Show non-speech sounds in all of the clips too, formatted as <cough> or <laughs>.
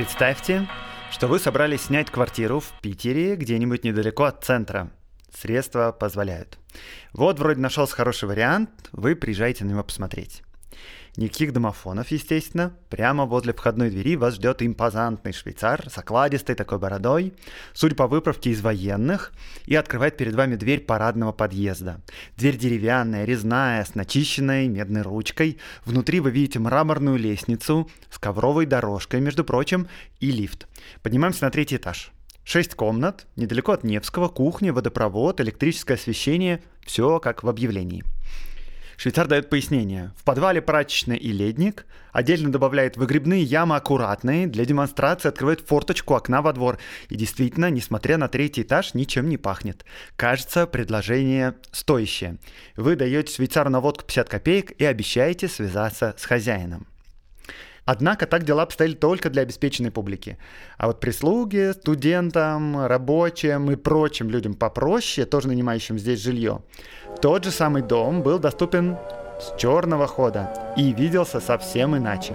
Представьте, что вы собрались снять квартиру в Питере где-нибудь недалеко от центра. Средства позволяют. Вот вроде нашелся хороший вариант, вы приезжаете на него посмотреть. Никаких домофонов, естественно. Прямо возле входной двери вас ждет импозантный швейцар с окладистой такой бородой, судя по выправке из военных, и открывает перед вами дверь парадного подъезда. Дверь деревянная, резная, с начищенной медной ручкой. Внутри вы видите мраморную лестницу с ковровой дорожкой, между прочим, и лифт. Поднимаемся на третий этаж. Шесть комнат, недалеко от Невского, кухня, водопровод, электрическое освещение, все как в объявлении. Швейцар дает пояснение. В подвале прачечная и ледник. Отдельно добавляет выгребные ямы аккуратные. Для демонстрации открывает форточку окна во двор. И действительно, несмотря на третий этаж, ничем не пахнет. Кажется, предложение стоящее. Вы даете швейцару на водку 50 копеек и обещаете связаться с хозяином. Однако так дела обстояли только для обеспеченной публики. А вот прислуге, студентам, рабочим и прочим людям попроще, тоже нанимающим здесь жилье, тот же самый дом был доступен с черного хода и виделся совсем иначе.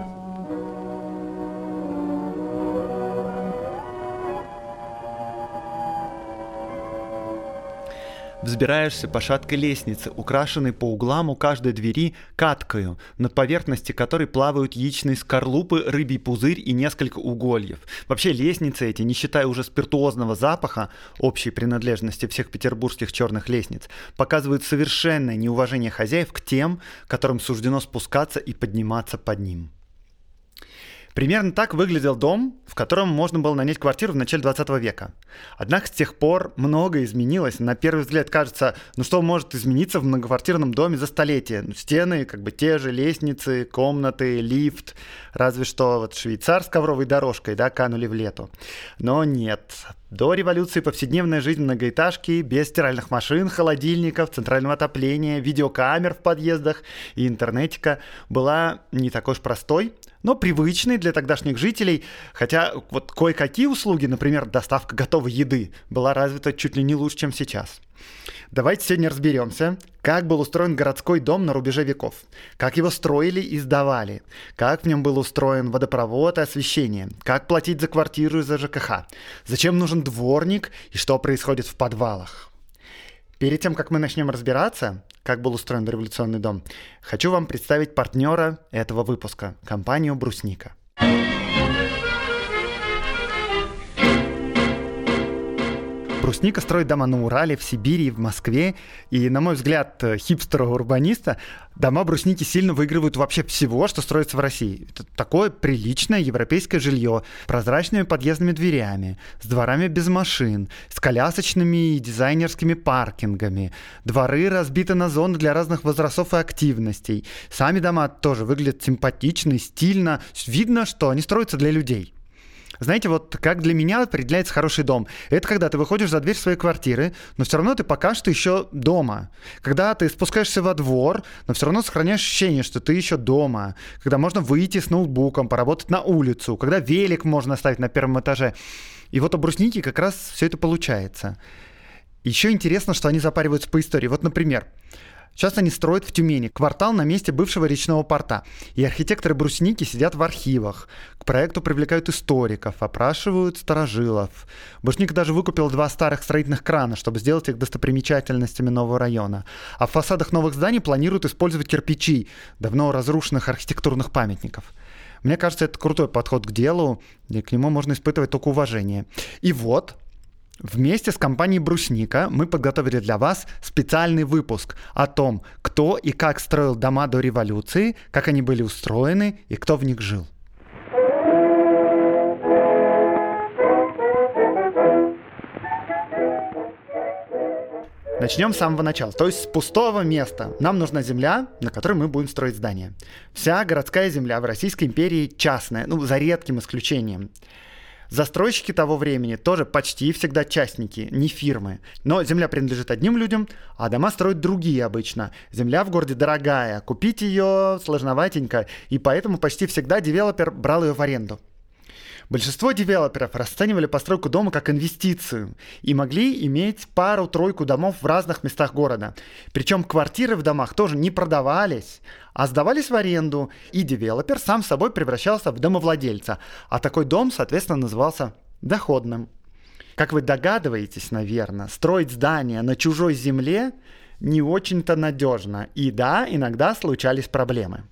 Взбираешься по шаткой лестнице, украшенной по углам у каждой двери каткою, над поверхности которой плавают яичные скорлупы, рыбий пузырь и несколько угольев. Вообще лестницы эти, не считая уже спиртуозного запаха, общей принадлежности всех петербургских черных лестниц, показывают совершенное неуважение хозяев к тем, которым суждено спускаться и подниматься под ним. Примерно так выглядел дом, в котором можно было нанять квартиру в начале 20 века. Однако с тех пор многое изменилось. На первый взгляд кажется, ну что может измениться в многоквартирном доме за столетие? Ну, стены как бы те же, лестницы, комнаты, лифт. Разве что вот швейцар с ковровой дорожкой, да, канули в лету. Но нет. До революции повседневная жизнь многоэтажки без стиральных машин, холодильников, центрального отопления, видеокамер в подъездах и интернетика была не такой уж простой, но привычный для тогдашних жителей, хотя вот кое-какие услуги, например, доставка готовой еды, была развита чуть ли не лучше, чем сейчас. Давайте сегодня разберемся, как был устроен городской дом на рубеже веков, как его строили и сдавали, как в нем был устроен водопровод и освещение, как платить за квартиру и за ЖКХ, зачем нужен дворник и что происходит в подвалах. Перед тем, как мы начнем разбираться, как был устроен революционный дом, хочу вам представить партнера этого выпуска, компанию «Брусника». Брусника строит дома на Урале, в Сибири, в Москве. И, на мой взгляд, хипстера-урбаниста, дома брусники сильно выигрывают вообще всего, что строится в России. Это такое приличное европейское жилье, прозрачными подъездными дверями, с дворами без машин, с колясочными и дизайнерскими паркингами. Дворы разбиты на зоны для разных возрастов и активностей. Сами дома тоже выглядят симпатично, стильно. Видно, что они строятся для людей. Знаете, вот как для меня определяется хороший дом. Это когда ты выходишь за дверь своей квартиры, но все равно ты пока что еще дома. Когда ты спускаешься во двор, но все равно сохраняешь ощущение, что ты еще дома. Когда можно выйти с ноутбуком, поработать на улицу. Когда велик можно оставить на первом этаже. И вот у брусники как раз все это получается. Еще интересно, что они запариваются по истории. Вот, например, Сейчас они строят в Тюмени квартал на месте бывшего речного порта. И архитекторы брусники сидят в архивах. К проекту привлекают историков, опрашивают старожилов. Брусник даже выкупил два старых строительных крана, чтобы сделать их достопримечательностями нового района. А в фасадах новых зданий планируют использовать кирпичи давно разрушенных архитектурных памятников. Мне кажется, это крутой подход к делу, и к нему можно испытывать только уважение. И вот, Вместе с компанией «Брусника» мы подготовили для вас специальный выпуск о том, кто и как строил дома до революции, как они были устроены и кто в них жил. Начнем с самого начала, то есть с пустого места. Нам нужна земля, на которой мы будем строить здание. Вся городская земля в Российской империи частная, ну, за редким исключением. Застройщики того времени тоже почти всегда частники, не фирмы. Но земля принадлежит одним людям, а дома строят другие обычно. Земля в городе дорогая, купить ее сложноватенько, и поэтому почти всегда девелопер брал ее в аренду. Большинство девелоперов расценивали постройку дома как инвестицию и могли иметь пару-тройку домов в разных местах города. Причем квартиры в домах тоже не продавались, а сдавались в аренду, и девелопер сам собой превращался в домовладельца, а такой дом, соответственно, назывался доходным. Как вы догадываетесь, наверное, строить здание на чужой земле не очень-то надежно. И да, иногда случались проблемы.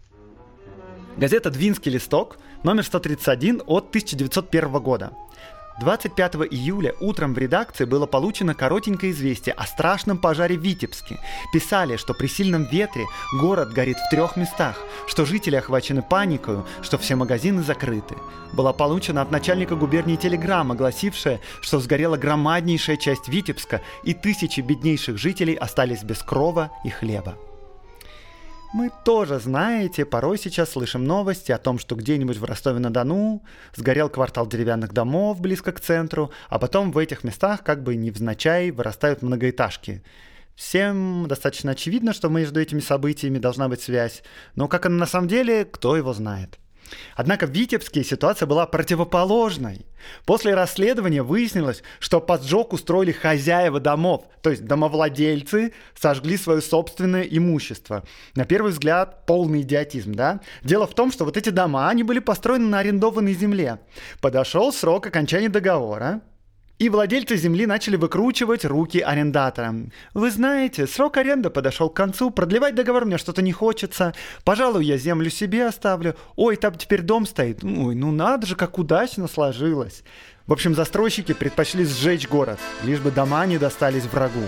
Газета «Двинский листок», номер 131 от 1901 года. 25 июля утром в редакции было получено коротенькое известие о страшном пожаре в Витебске. Писали, что при сильном ветре город горит в трех местах, что жители охвачены паникой, что все магазины закрыты. Была получена от начальника губернии телеграмма, гласившая, что сгорела громаднейшая часть Витебска и тысячи беднейших жителей остались без крова и хлеба. Мы тоже, знаете, порой сейчас слышим новости о том, что где-нибудь в Ростове-на-Дону сгорел квартал деревянных домов близко к центру, а потом в этих местах как бы невзначай вырастают многоэтажки. Всем достаточно очевидно, что между этими событиями должна быть связь, но как она на самом деле, кто его знает. Однако в Витебске ситуация была противоположной. После расследования выяснилось, что поджог устроили хозяева домов, то есть домовладельцы сожгли свое собственное имущество. На первый взгляд полный идиотизм, да? Дело в том, что вот эти дома, они были построены на арендованной земле. Подошел срок окончания договора, и владельцы земли начали выкручивать руки арендаторам. «Вы знаете, срок аренды подошел к концу, продлевать договор мне что-то не хочется. Пожалуй, я землю себе оставлю. Ой, там теперь дом стоит. Ой, ну надо же, как удачно сложилось». В общем, застройщики предпочли сжечь город, лишь бы дома не достались врагу.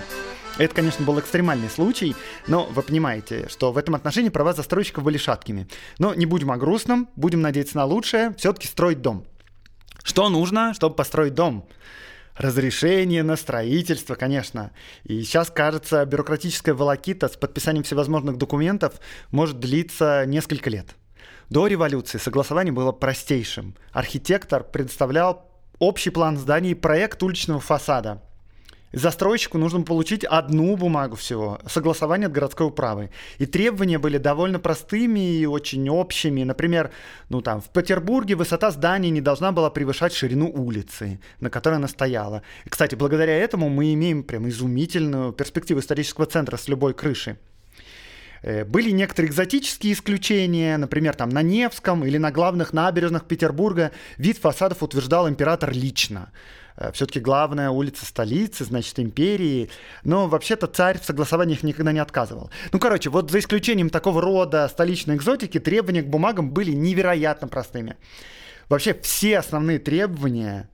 Это, конечно, был экстремальный случай, но вы понимаете, что в этом отношении права застройщиков были шаткими. Но не будем о грустном, будем надеяться на лучшее, все-таки строить дом. Что нужно, чтобы построить дом? Разрешение на строительство, конечно. И сейчас, кажется, бюрократическая волокита с подписанием всевозможных документов может длиться несколько лет. До революции согласование было простейшим. Архитектор представлял общий план здания и проект уличного фасада – Застройщику нужно получить одну бумагу всего, согласование от городской управы. И требования были довольно простыми и очень общими. Например, ну там, в Петербурге высота здания не должна была превышать ширину улицы, на которой она стояла. И, кстати, благодаря этому мы имеем прям изумительную перспективу исторического центра с любой крышей. Э, были некоторые экзотические исключения, например, там на Невском или на главных набережных Петербурга вид фасадов утверждал император лично. Э, Все-таки главная улица столицы, значит, империи. Но вообще-то царь в согласованиях никогда не отказывал. Ну, короче, вот за исключением такого рода столичной экзотики, требования к бумагам были невероятно простыми. Вообще все основные требования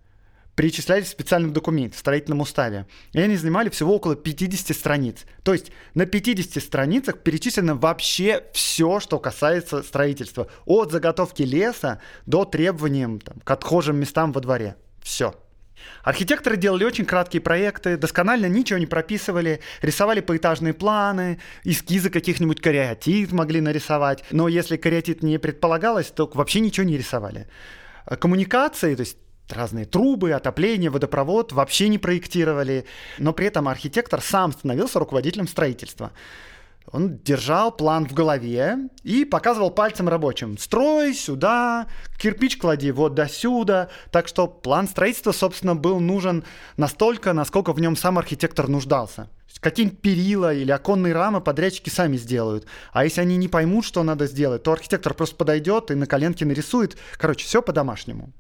перечислялись в специальном документе, в строительном уставе. И они занимали всего около 50 страниц. То есть на 50 страницах перечислено вообще все, что касается строительства. От заготовки леса до требованиям там, к отхожим местам во дворе. Все. Архитекторы делали очень краткие проекты, досконально ничего не прописывали, рисовали поэтажные планы, эскизы каких-нибудь кариатид могли нарисовать, но если кариатид не предполагалось, то вообще ничего не рисовали. Коммуникации, то есть разные трубы, отопление, водопровод вообще не проектировали, но при этом архитектор сам становился руководителем строительства. Он держал план в голове и показывал пальцем рабочим. Строй сюда, кирпич клади вот до сюда. Так что план строительства, собственно, был нужен настолько, насколько в нем сам архитектор нуждался. Какие-нибудь перила или оконные рамы подрядчики сами сделают. А если они не поймут, что надо сделать, то архитектор просто подойдет и на коленке нарисует. Короче, все по-домашнему.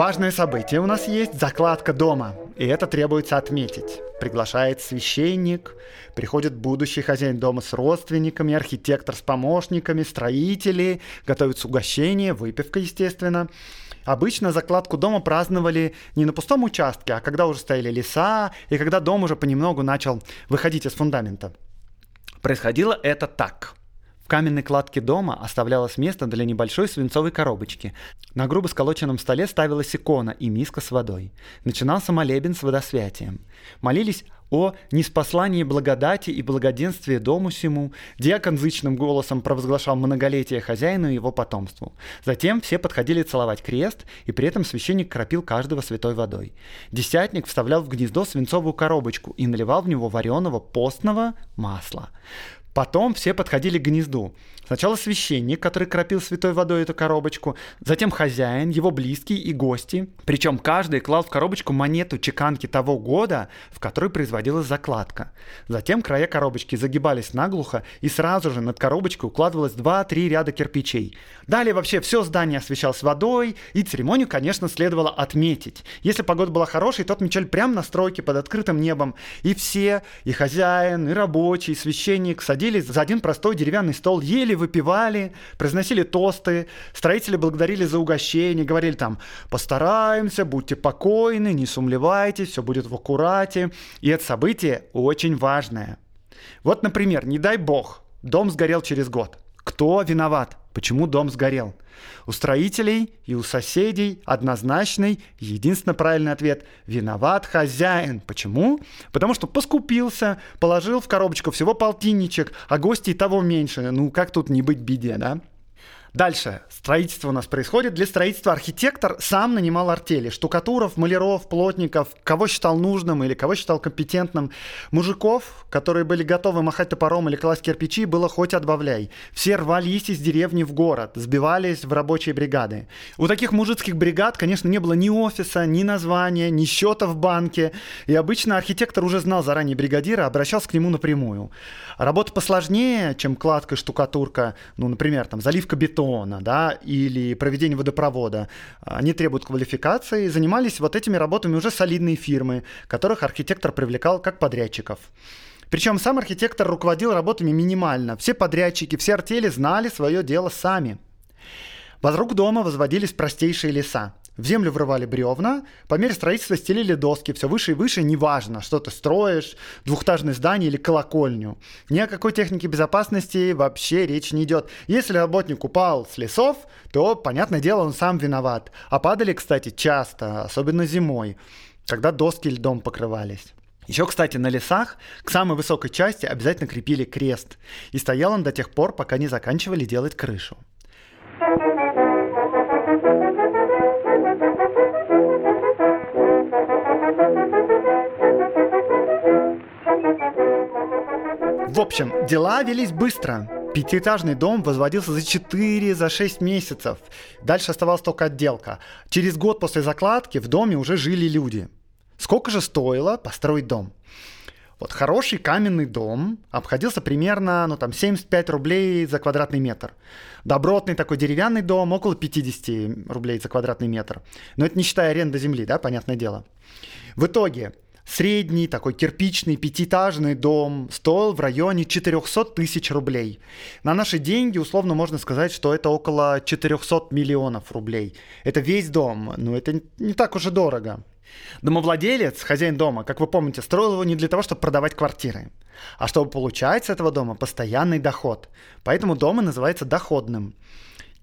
Важное событие у нас есть – закладка дома. И это требуется отметить. Приглашает священник, приходит будущий хозяин дома с родственниками, архитектор с помощниками, строители, готовятся угощения, выпивка, естественно. Обычно закладку дома праздновали не на пустом участке, а когда уже стояли леса, и когда дом уже понемногу начал выходить из фундамента. Происходило это так – каменной кладке дома оставлялось место для небольшой свинцовой коробочки. На грубо сколоченном столе ставилась икона и миска с водой. Начинался молебен с водосвятием. Молились о неспослании благодати и благоденствии дому сему, диакон зычным голосом провозглашал многолетие хозяину и его потомству. Затем все подходили целовать крест, и при этом священник кропил каждого святой водой. Десятник вставлял в гнездо свинцовую коробочку и наливал в него вареного постного масла. Потом все подходили к гнезду. Сначала священник, который кропил святой водой эту коробочку, затем хозяин, его близкие и гости. Причем каждый клал в коробочку монету чеканки того года, в который производилась закладка. Затем края коробочки загибались наглухо, и сразу же над коробочкой укладывалось 2-3 ряда кирпичей. Далее вообще все здание освещалось водой, и церемонию, конечно, следовало отметить. Если погода была хорошей, то отмечали прямо на стройке под открытым небом. И все, и хозяин, и рабочий, и священник садились за один простой деревянный стол, ели выпивали, произносили тосты, строители благодарили за угощение, говорили там «постараемся, будьте покойны, не сумлевайтесь, все будет в аккурате». И это событие очень важное. Вот, например, не дай бог, дом сгорел через год. Кто виноват? Почему дом сгорел? У строителей и у соседей однозначный, единственно правильный ответ – виноват хозяин. Почему? Потому что поскупился, положил в коробочку всего полтинничек, а гостей того меньше. Ну, как тут не быть беде, да? Дальше. Строительство у нас происходит. Для строительства архитектор сам нанимал артели. Штукатуров, маляров, плотников, кого считал нужным или кого считал компетентным. Мужиков, которые были готовы махать топором или класть кирпичи, было хоть отбавляй. Все рвались из деревни в город, сбивались в рабочие бригады. У таких мужицких бригад, конечно, не было ни офиса, ни названия, ни счета в банке. И обычно архитектор уже знал заранее бригадира, обращался к нему напрямую. Работа посложнее, чем кладка штукатурка, ну, например, там, заливка бетона, бетона да, или проведение водопровода, они требуют квалификации, занимались вот этими работами уже солидные фирмы, которых архитектор привлекал как подрядчиков. Причем сам архитектор руководил работами минимально. Все подрядчики, все артели знали свое дело сами. Вокруг дома возводились простейшие леса. В землю врывали бревна, по мере строительства стелили доски, все выше и выше, неважно, что ты строишь, двухэтажное здание или колокольню. Ни о какой технике безопасности вообще речь не идет. Если работник упал с лесов, то, понятное дело, он сам виноват. А падали, кстати, часто, особенно зимой, когда доски льдом покрывались. Еще, кстати, на лесах к самой высокой части обязательно крепили крест. И стоял он до тех пор, пока не заканчивали делать крышу. В общем, дела велись быстро. Пятиэтажный дом возводился за 4, за 6 месяцев. Дальше оставалась только отделка. Через год после закладки в доме уже жили люди. Сколько же стоило построить дом? Вот хороший каменный дом обходился примерно, ну там, 75 рублей за квадратный метр. Добротный такой деревянный дом около 50 рублей за квадратный метр. Но это не считая аренды земли, да, понятное дело. В итоге Средний такой кирпичный пятиэтажный дом стоил в районе 400 тысяч рублей. На наши деньги условно можно сказать, что это около 400 миллионов рублей. Это весь дом, но это не так уж и дорого. Домовладелец, хозяин дома, как вы помните, строил его не для того, чтобы продавать квартиры, а чтобы получать с этого дома постоянный доход. Поэтому дом и называется доходным.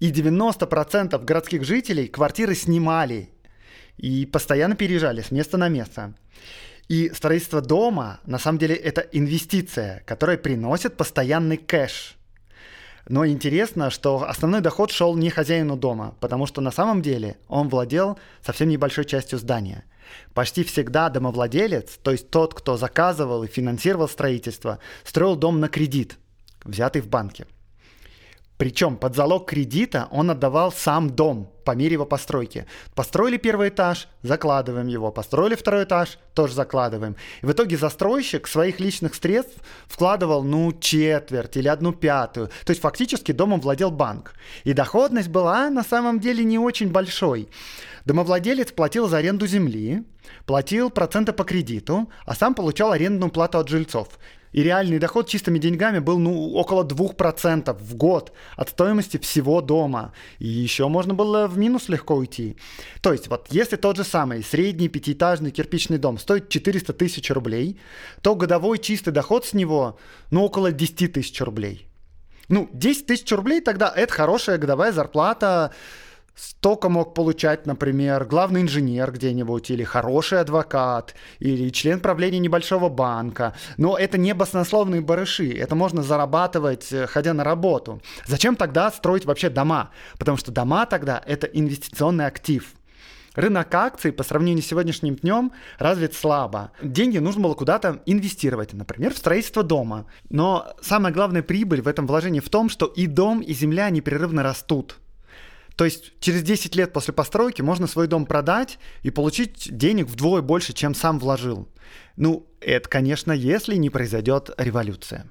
И 90% городских жителей квартиры снимали и постоянно переезжали с места на место. И строительство дома, на самом деле, это инвестиция, которая приносит постоянный кэш. Но интересно, что основной доход шел не хозяину дома, потому что на самом деле он владел совсем небольшой частью здания. Почти всегда домовладелец, то есть тот, кто заказывал и финансировал строительство, строил дом на кредит, взятый в банке. Причем под залог кредита он отдавал сам дом по мере его постройки. Построили первый этаж, закладываем его. Построили второй этаж, тоже закладываем. И в итоге застройщик своих личных средств вкладывал, ну, четверть или одну пятую. То есть фактически домом владел банк. И доходность была на самом деле не очень большой. Домовладелец платил за аренду земли, платил проценты по кредиту, а сам получал арендную плату от жильцов. И реальный доход чистыми деньгами был ну, около 2% в год от стоимости всего дома. И еще можно было в минус легко уйти. То есть вот если тот же самый средний пятиэтажный кирпичный дом стоит 400 тысяч рублей, то годовой чистый доход с него ну, около 10 тысяч рублей. Ну, 10 тысяч рублей тогда это хорошая годовая зарплата столько мог получать, например, главный инженер где-нибудь, или хороший адвокат, или член правления небольшого банка. Но это не баснословные барыши, это можно зарабатывать, э, ходя на работу. Зачем тогда строить вообще дома? Потому что дома тогда это инвестиционный актив. Рынок акций по сравнению с сегодняшним днем развит слабо. Деньги нужно было куда-то инвестировать, например, в строительство дома. Но самая главная прибыль в этом вложении в том, что и дом, и земля непрерывно растут. То есть через 10 лет после постройки можно свой дом продать и получить денег вдвое больше, чем сам вложил. Ну, это, конечно, если не произойдет революция.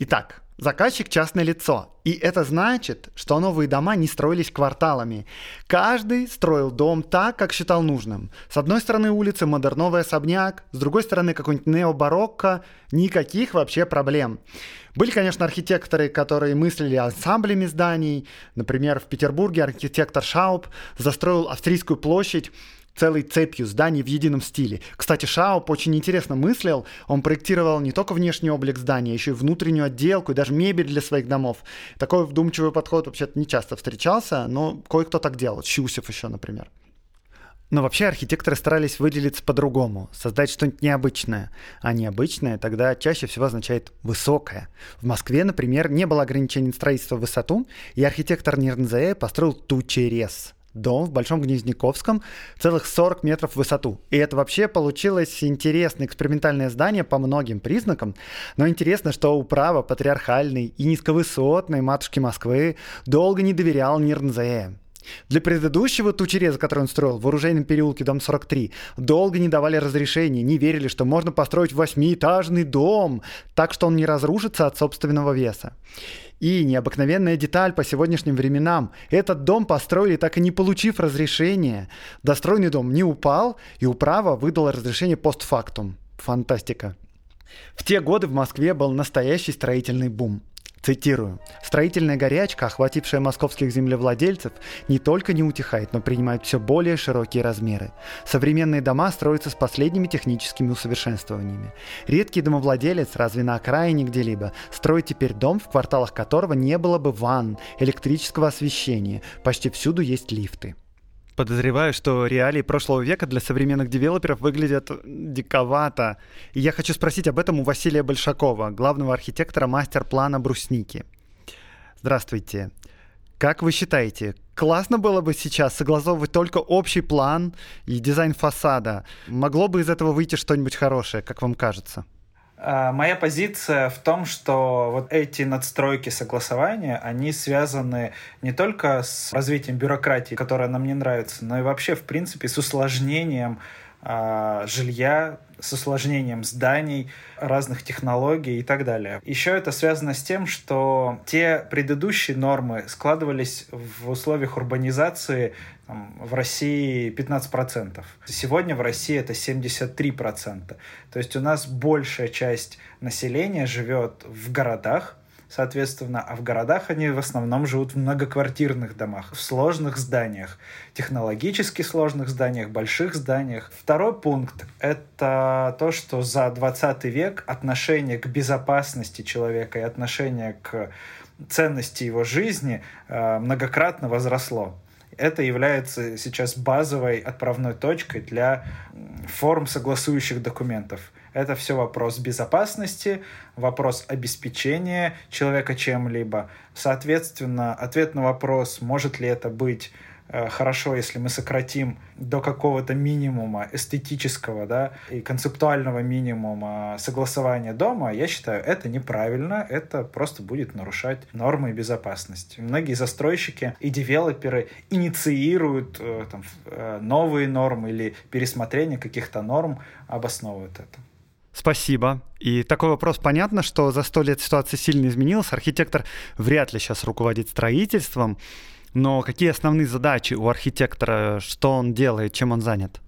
Итак, Заказчик – частное лицо. И это значит, что новые дома не строились кварталами. Каждый строил дом так, как считал нужным. С одной стороны улицы модерновый особняк, с другой стороны какой-нибудь необарокко. Никаких вообще проблем. Были, конечно, архитекторы, которые мыслили ансамблями зданий. Например, в Петербурге архитектор Шауп застроил Австрийскую площадь целой цепью зданий в едином стиле. Кстати, Шауп очень интересно мыслил. Он проектировал не только внешний облик здания, еще и внутреннюю отделку, и даже мебель для своих домов. Такой вдумчивый подход вообще-то не часто встречался, но кое-кто так делал. Щусев еще, например. Но вообще архитекторы старались выделиться по-другому, создать что-нибудь необычное. А необычное тогда чаще всего означает высокое. В Москве, например, не было ограничений строительства в высоту, и архитектор Нирнзее построил Тучерез дом в Большом Гнездниковском, целых 40 метров в высоту. И это вообще получилось интересное экспериментальное здание по многим признакам. Но интересно, что управа патриархальной и низковысотной матушки Москвы долго не доверял Нирнзее. Для предыдущего тучереза, который он строил в оружейном переулке, дом 43, долго не давали разрешения, не верили, что можно построить восьмиэтажный дом, так что он не разрушится от собственного веса. И необыкновенная деталь по сегодняшним временам. Этот дом построили, так и не получив разрешения. Достроенный дом не упал, и управа выдала разрешение постфактум. Фантастика. В те годы в Москве был настоящий строительный бум. Цитирую. «Строительная горячка, охватившая московских землевладельцев, не только не утихает, но принимает все более широкие размеры. Современные дома строятся с последними техническими усовершенствованиями. Редкий домовладелец, разве на окраине где-либо, строит теперь дом, в кварталах которого не было бы ванн, электрического освещения. Почти всюду есть лифты». Подозреваю, что реалии прошлого века для современных девелоперов выглядят диковато. И я хочу спросить об этом у Василия Большакова, главного архитектора мастер-плана «Брусники». Здравствуйте. Как вы считаете, классно было бы сейчас согласовывать только общий план и дизайн фасада? Могло бы из этого выйти что-нибудь хорошее, как вам кажется? А, моя позиция в том, что вот эти надстройки согласования, они связаны не только с развитием бюрократии, которая нам не нравится, но и вообще, в принципе, с усложнением э, жилья, с усложнением зданий, разных технологий и так далее. Еще это связано с тем, что те предыдущие нормы складывались в условиях урбанизации там, в России 15%. Сегодня в России это 73%. То есть у нас большая часть населения живет в городах, соответственно, а в городах они в основном живут в многоквартирных домах, в сложных зданиях, технологически сложных зданиях, больших зданиях. Второй пункт — это то, что за 20 век отношение к безопасности человека и отношение к ценности его жизни э, многократно возросло это является сейчас базовой отправной точкой для форм согласующих документов. Это все вопрос безопасности, вопрос обеспечения человека чем-либо. Соответственно, ответ на вопрос, может ли это быть Э, хорошо, если мы сократим до какого-то минимума эстетического да, и концептуального минимума согласования дома, я считаю, это неправильно, это просто будет нарушать нормы безопасности. Многие застройщики и девелоперы инициируют э, там, э, новые нормы или пересмотрение каких-то норм, обосновывают это. Спасибо. И такой вопрос. Понятно, что за сто лет ситуация сильно изменилась. Архитектор вряд ли сейчас руководит строительством. Но какие основные задачи у архитектора, что он делает, чем он занят?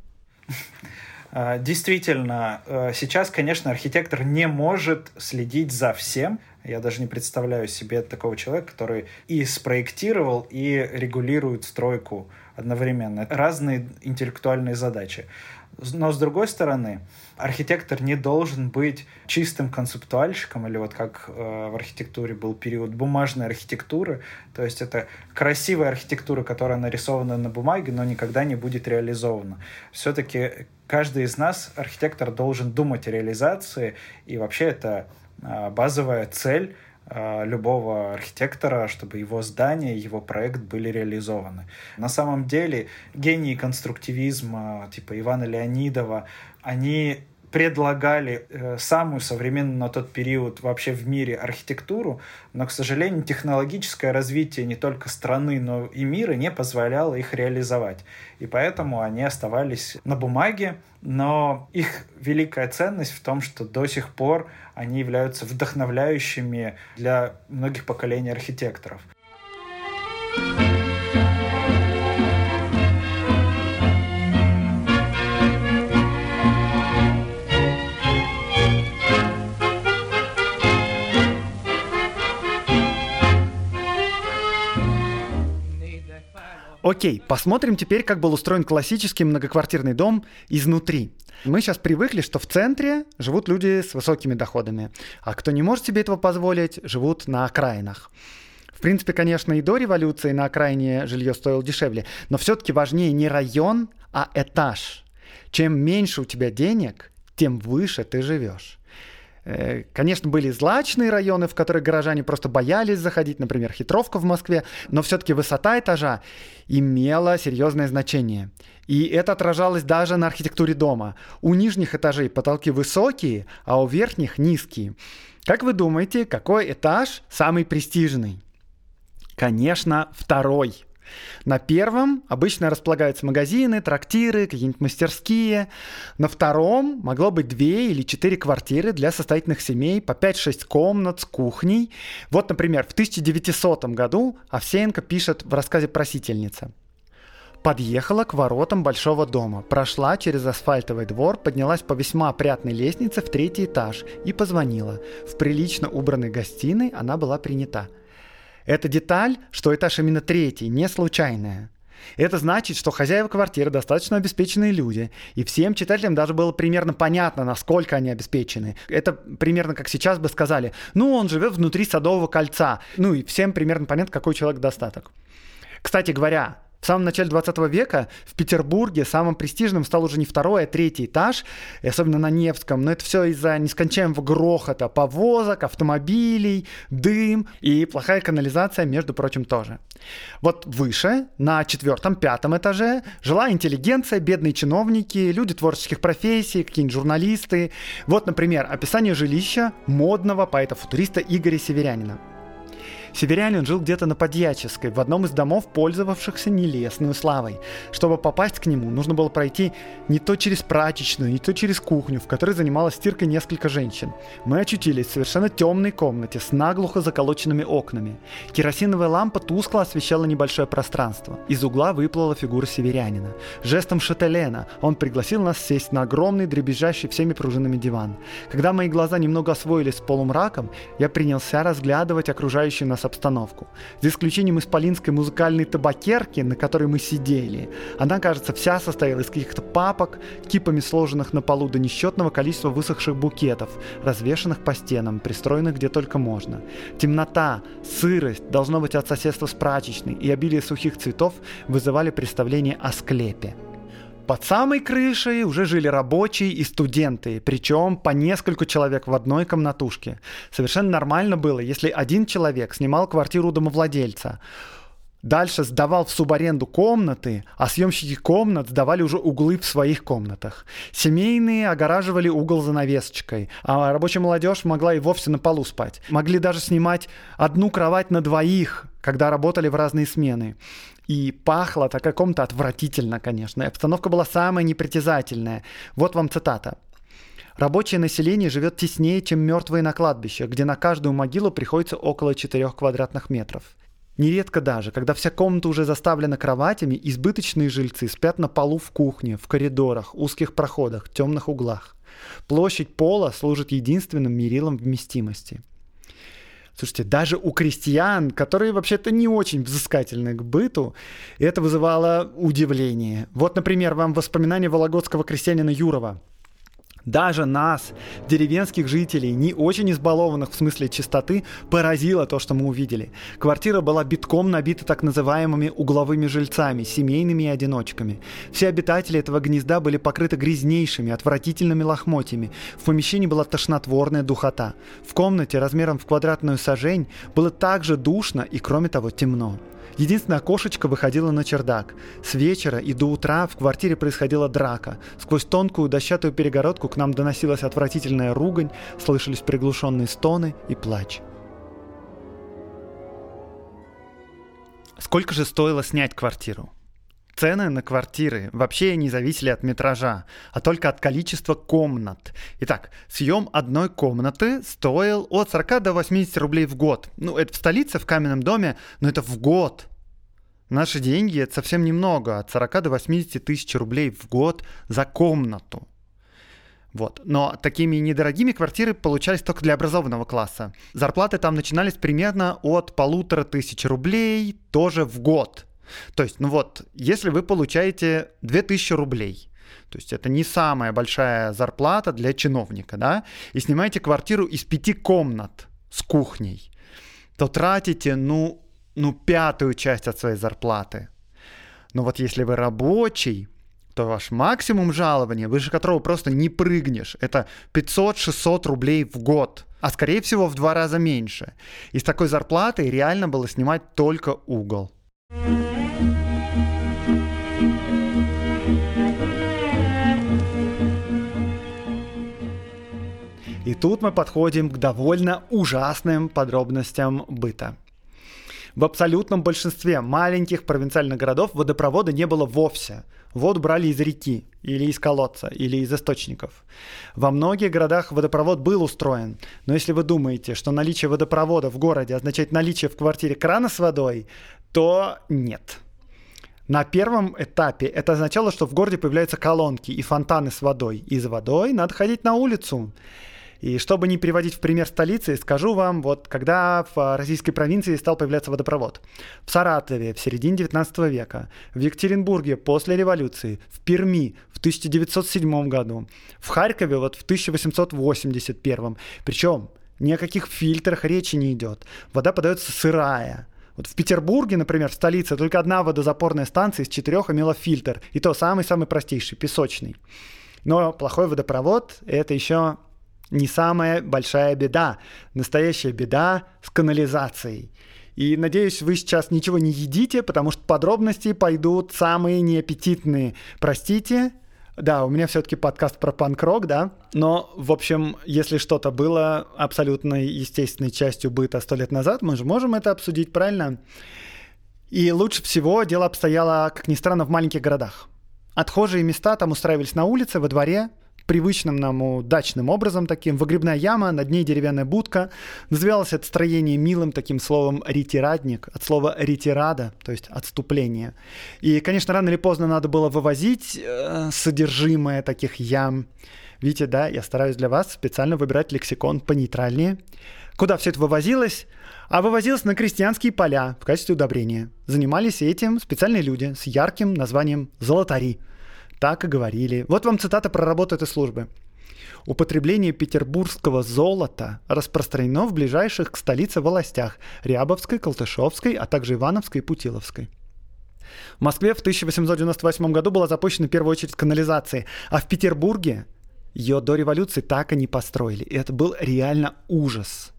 А, действительно, э, сейчас, конечно, архитектор не может следить за всем. Я даже не представляю себе такого человека, который и спроектировал, и регулирует стройку одновременно. Разные интеллектуальные задачи. Но с другой стороны, архитектор не должен быть чистым концептуальщиком, или вот как э, в архитектуре был период бумажной архитектуры, то есть это красивая архитектура, которая нарисована на бумаге, но никогда не будет реализована. Все-таки каждый из нас, архитектор, должен думать о реализации, и вообще это э, базовая цель любого архитектора, чтобы его здание, его проект были реализованы. На самом деле гении конструктивизма, типа Ивана Леонидова, они предлагали э, самую современную на тот период вообще в мире архитектуру, но, к сожалению, технологическое развитие не только страны, но и мира не позволяло их реализовать. И поэтому они оставались на бумаге, но их великая ценность в том, что до сих пор они являются вдохновляющими для многих поколений архитекторов. Окей, посмотрим теперь, как был устроен классический многоквартирный дом изнутри. Мы сейчас привыкли, что в центре живут люди с высокими доходами, а кто не может себе этого позволить, живут на окраинах. В принципе, конечно, и до революции на окраине жилье стоило дешевле, но все-таки важнее не район, а этаж. Чем меньше у тебя денег, тем выше ты живешь. Э, конечно, были злачные районы, в которые горожане просто боялись заходить, например, Хитровка в Москве, но все-таки высота этажа имела серьезное значение. И это отражалось даже на архитектуре дома. У нижних этажей потолки высокие, а у верхних низкие. Как вы думаете, какой этаж самый престижный? Конечно, второй. На первом обычно располагаются магазины, трактиры, какие-нибудь мастерские. На втором могло быть две или четыре квартиры для состоятельных семей по 5-6 комнат с кухней. Вот, например, в 1900 году Овсеенко пишет в рассказе «Просительница». Подъехала к воротам большого дома, прошла через асфальтовый двор, поднялась по весьма опрятной лестнице в третий этаж и позвонила. В прилично убранной гостиной она была принята – эта деталь, что этаж именно третий, не случайная. Это значит, что хозяева квартиры достаточно обеспеченные люди, и всем читателям даже было примерно понятно, насколько они обеспечены. Это примерно как сейчас бы сказали, ну, он живет внутри Садового кольца, ну и всем примерно понятно, какой человек достаток. Кстати говоря, в самом начале 20 века в Петербурге самым престижным стал уже не второй, а третий этаж, и особенно на Невском. Но это все из-за нескончаемого грохота повозок, автомобилей, дым и плохая канализация, между прочим, тоже. Вот выше, на четвертом, пятом этаже, жила интеллигенция, бедные чиновники, люди творческих профессий, какие-нибудь журналисты. Вот, например, описание жилища модного поэта-футуриста Игоря Северянина. Северянин жил где-то на Подьяческой, в одном из домов, пользовавшихся нелестной славой. Чтобы попасть к нему, нужно было пройти не то через прачечную, не то через кухню, в которой занималась стиркой несколько женщин. Мы очутились в совершенно темной комнате с наглухо заколоченными окнами. Керосиновая лампа тускло освещала небольшое пространство. Из угла выплыла фигура северянина. Жестом шателена он пригласил нас сесть на огромный, дребезжащий всеми пружинами диван. Когда мои глаза немного освоились с полумраком, я принялся разглядывать окружающую нас обстановку. За исключением исполинской музыкальной табакерки, на которой мы сидели, она, кажется, вся состояла из каких-то папок, кипами сложенных на полу до несчетного количества высохших букетов, развешанных по стенам, пристроенных где только можно. Темнота, сырость, должно быть от соседства с прачечной и обилие сухих цветов вызывали представление о склепе. Под самой крышей уже жили рабочие и студенты, причем по несколько человек в одной комнатушке. Совершенно нормально было, если один человек снимал квартиру домовладельца. Дальше сдавал в субаренду комнаты, а съемщики комнат сдавали уже углы в своих комнатах. Семейные огораживали угол занавесочкой, а рабочая молодежь могла и вовсе на полу спать. Могли даже снимать одну кровать на двоих, когда работали в разные смены. И пахло так каком-то отвратительно, конечно. И обстановка была самая непритязательная. Вот вам цитата. Рабочее население живет теснее, чем мертвые на кладбище, где на каждую могилу приходится около 4 квадратных метров. Нередко даже, когда вся комната уже заставлена кроватями, избыточные жильцы спят на полу в кухне, в коридорах, узких проходах, темных углах. Площадь пола служит единственным мерилом вместимости. Слушайте, даже у крестьян, которые вообще-то не очень взыскательны к быту, это вызывало удивление. Вот, например, вам воспоминания вологодского крестьянина Юрова – даже нас, деревенских жителей, не очень избалованных в смысле чистоты, поразило то, что мы увидели. Квартира была битком набита так называемыми угловыми жильцами, семейными и одиночками. Все обитатели этого гнезда были покрыты грязнейшими, отвратительными лохмотьями. В помещении была тошнотворная духота. В комнате размером в квадратную сажень было также душно и, кроме того, темно. Единственное окошечко выходило на чердак. С вечера и до утра в квартире происходила драка. Сквозь тонкую дощатую перегородку к нам доносилась отвратительная ругань, слышались приглушенные стоны и плач. Сколько же стоило снять квартиру? Цены на квартиры вообще не зависели от метража, а только от количества комнат. Итак, съем одной комнаты стоил от 40 до 80 рублей в год. Ну, это в столице, в каменном доме, но это в год. Наши деньги — это совсем немного, от 40 до 80 тысяч рублей в год за комнату. Вот. Но такими недорогими квартиры получались только для образованного класса. Зарплаты там начинались примерно от полутора тысяч рублей тоже в год. То есть, ну вот, если вы получаете 2000 рублей, то есть это не самая большая зарплата для чиновника, да, и снимаете квартиру из пяти комнат с кухней, то тратите, ну, ну, пятую часть от своей зарплаты. Но вот если вы рабочий, то ваш максимум жалования, выше которого просто не прыгнешь, это 500-600 рублей в год, а скорее всего в два раза меньше. И с такой зарплатой реально было снимать только угол. И тут мы подходим к довольно ужасным подробностям быта. В абсолютном большинстве маленьких провинциальных городов водопровода не было вовсе. Воду брали из реки, или из колодца, или из источников. Во многих городах водопровод был устроен, но если вы думаете, что наличие водопровода в городе означает наличие в квартире крана с водой, то нет. На первом этапе это означало, что в городе появляются колонки и фонтаны с водой. И за водой надо ходить на улицу. И чтобы не приводить в пример столицы, скажу вам, вот когда в российской провинции стал появляться водопровод. В Саратове в середине 19 века, в Екатеринбурге после революции, в Перми в 1907 году, в Харькове вот в 1881. Причем ни о каких фильтрах речи не идет. Вода подается сырая. Вот в Петербурге, например, в столице, только одна водозапорная станция из четырех имела фильтр. И то самый-самый простейший, песочный. Но плохой водопровод – это еще не самая большая беда. Настоящая беда с канализацией. И надеюсь, вы сейчас ничего не едите, потому что подробности пойдут самые неаппетитные. Простите, да, у меня все-таки подкаст про панк-рок, да. Но, в общем, если что-то было абсолютно естественной частью быта сто лет назад, мы же можем это обсудить, правильно? И лучше всего дело обстояло, как ни странно, в маленьких городах. Отхожие места там устраивались на улице, во дворе, привычным нам дачным образом таким. Выгребная яма, над ней деревянная будка. Называлось это строение милым таким словом «ретирадник», от слова «ретирада», то есть «отступление». И, конечно, рано или поздно надо было вывозить э, содержимое таких ям. Видите, да, я стараюсь для вас специально выбирать лексикон понейтральнее. Куда все это вывозилось? А вывозилось на крестьянские поля в качестве удобрения. Занимались этим специальные люди с ярким названием «золотари». Так и говорили. Вот вам цитата про работу этой службы. Употребление петербургского золота распространено в ближайших к столице властях – Рябовской, Колтышевской, а также Ивановской и Путиловской. В Москве в 1898 году была запущена в первую очередь канализация, а в Петербурге ее до революции так и не построили. И это был реально ужас –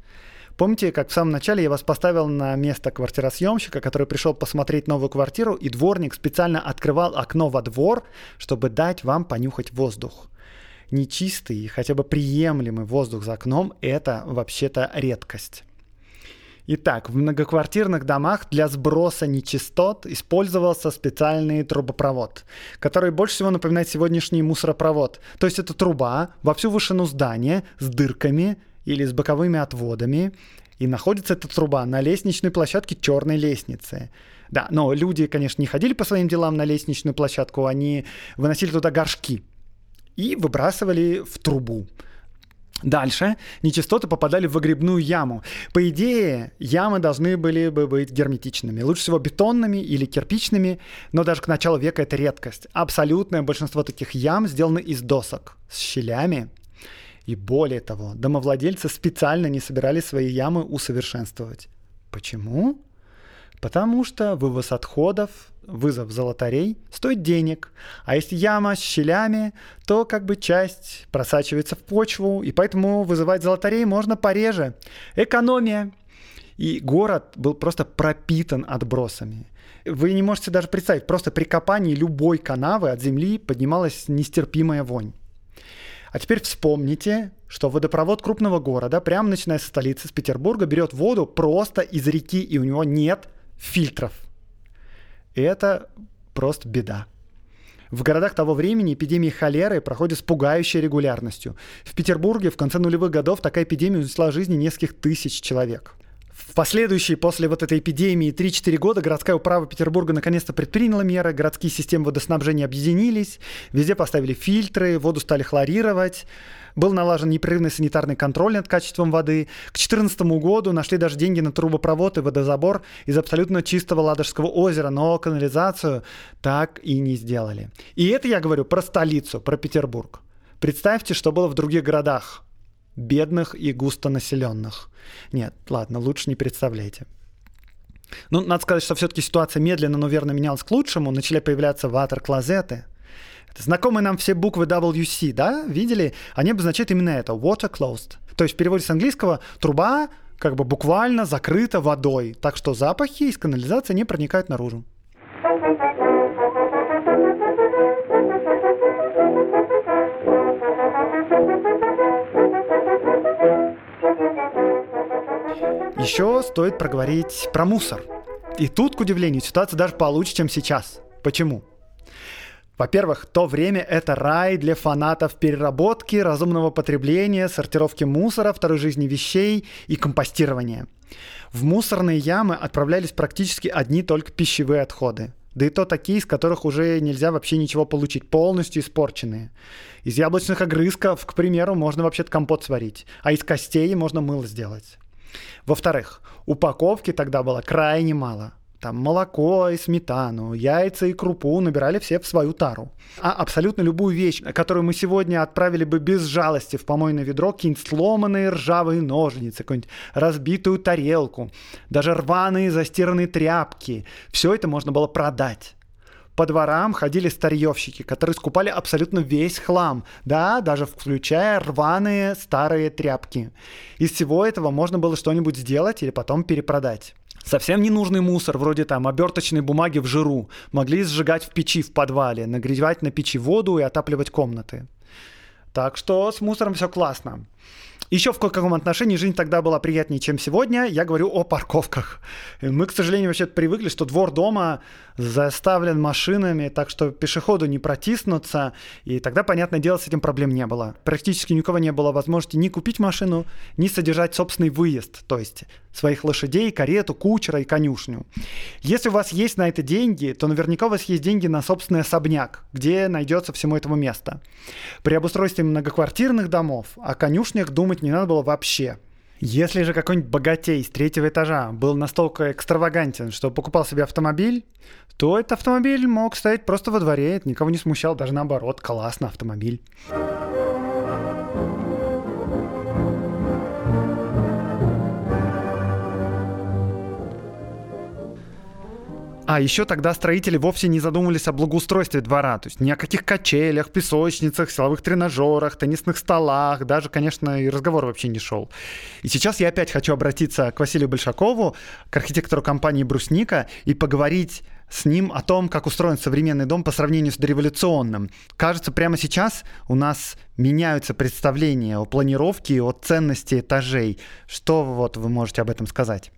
Помните, как в самом начале я вас поставил на место квартиросъемщика, который пришел посмотреть новую квартиру, и дворник специально открывал окно во двор, чтобы дать вам понюхать воздух. Нечистый, хотя бы приемлемый воздух за окном – это вообще-то редкость. Итак, в многоквартирных домах для сброса нечистот использовался специальный трубопровод, который больше всего напоминает сегодняшний мусоропровод. То есть это труба во всю вышину здания с дырками, или с боковыми отводами, и находится эта труба на лестничной площадке черной лестницы. Да, но люди, конечно, не ходили по своим делам на лестничную площадку, они выносили туда горшки и выбрасывали в трубу. Дальше нечистоты попадали в выгребную яму. По идее, ямы должны были бы быть герметичными. Лучше всего бетонными или кирпичными, но даже к началу века это редкость. Абсолютное большинство таких ям сделаны из досок с щелями. И более того, домовладельцы специально не собирались свои ямы усовершенствовать. Почему? Потому что вывоз отходов, вызов золотарей стоит денег. А если яма с щелями, то как бы часть просачивается в почву, и поэтому вызывать золотарей можно пореже. Экономия. И город был просто пропитан отбросами. Вы не можете даже представить, просто при копании любой канавы от земли поднималась нестерпимая вонь. А теперь вспомните, что водопровод крупного города, прямо начиная со столицы, с Петербурга, берет воду просто из реки, и у него нет фильтров. Это просто беда. В городах того времени эпидемии холеры проходят с пугающей регулярностью. В Петербурге в конце нулевых годов такая эпидемия унесла жизни нескольких тысяч человек. В последующие после вот этой эпидемии 3-4 года городская управа Петербурга наконец-то предприняла меры, городские системы водоснабжения объединились, везде поставили фильтры, воду стали хлорировать, был налажен непрерывный санитарный контроль над качеством воды. К 2014 году нашли даже деньги на трубопровод и водозабор из абсолютно чистого Ладожского озера, но канализацию так и не сделали. И это я говорю про столицу, про Петербург. Представьте, что было в других городах, бедных и густонаселенных. Нет, ладно, лучше не представляйте. Ну, надо сказать, что все-таки ситуация медленно, но верно менялась к лучшему. Начали появляться ватер-клозеты – знакомые нам все буквы WC, да, видели? Они обозначают именно это, water closed. То есть в переводе с английского труба как бы буквально закрыта водой, так что запахи из канализации не проникают наружу. Еще стоит проговорить про мусор. И тут, к удивлению, ситуация даже получше, чем сейчас. Почему? Во-первых, то время — это рай для фанатов переработки, разумного потребления, сортировки мусора, второй жизни вещей и компостирования. В мусорные ямы отправлялись практически одни только пищевые отходы. Да и то такие, из которых уже нельзя вообще ничего получить, полностью испорченные. Из яблочных огрызков, к примеру, можно вообще-то компот сварить, а из костей можно мыло сделать. Во-вторых, упаковки тогда было крайне мало там молоко и сметану, яйца и крупу набирали все в свою тару. А абсолютно любую вещь, которую мы сегодня отправили бы без жалости в помойное ведро, какие-нибудь сломанные ржавые ножницы, какую-нибудь разбитую тарелку, даже рваные застиранные тряпки, все это можно было продать. По дворам ходили старьевщики, которые скупали абсолютно весь хлам, да, даже включая рваные старые тряпки. Из всего этого можно было что-нибудь сделать или потом перепродать. Совсем ненужный мусор, вроде там оберточной бумаги в жиру, могли сжигать в печи в подвале, нагревать на печи воду и отапливать комнаты. Так что с мусором все классно. Еще в каком отношении жизнь тогда была приятнее, чем сегодня, я говорю о парковках. Мы, к сожалению, вообще привыкли, что двор дома заставлен машинами, так что пешеходу не протиснуться, и тогда, понятное дело, с этим проблем не было. Практически ни у кого не было возможности ни купить машину, ни содержать собственный выезд, то есть своих лошадей, карету, кучера и конюшню. Если у вас есть на это деньги, то наверняка у вас есть деньги на собственный особняк, где найдется всему этому место. При обустройстве многоквартирных домов о конюшнях думать не надо было вообще. Если же какой-нибудь богатей с третьего этажа был настолько экстравагантен, что покупал себе автомобиль, то этот автомобиль мог стоять просто во дворе, это никого не смущал, даже наоборот, классно автомобиль. А еще тогда строители вовсе не задумывались о благоустройстве двора, то есть ни о каких качелях, песочницах, силовых тренажерах, теннисных столах, даже, конечно, и разговор вообще не шел. И сейчас я опять хочу обратиться к Василию Большакову, к архитектору компании «Брусника», и поговорить с ним о том, как устроен современный дом по сравнению с дореволюционным. Кажется, прямо сейчас у нас меняются представления о планировке, о ценности этажей. Что вот вы можете об этом сказать?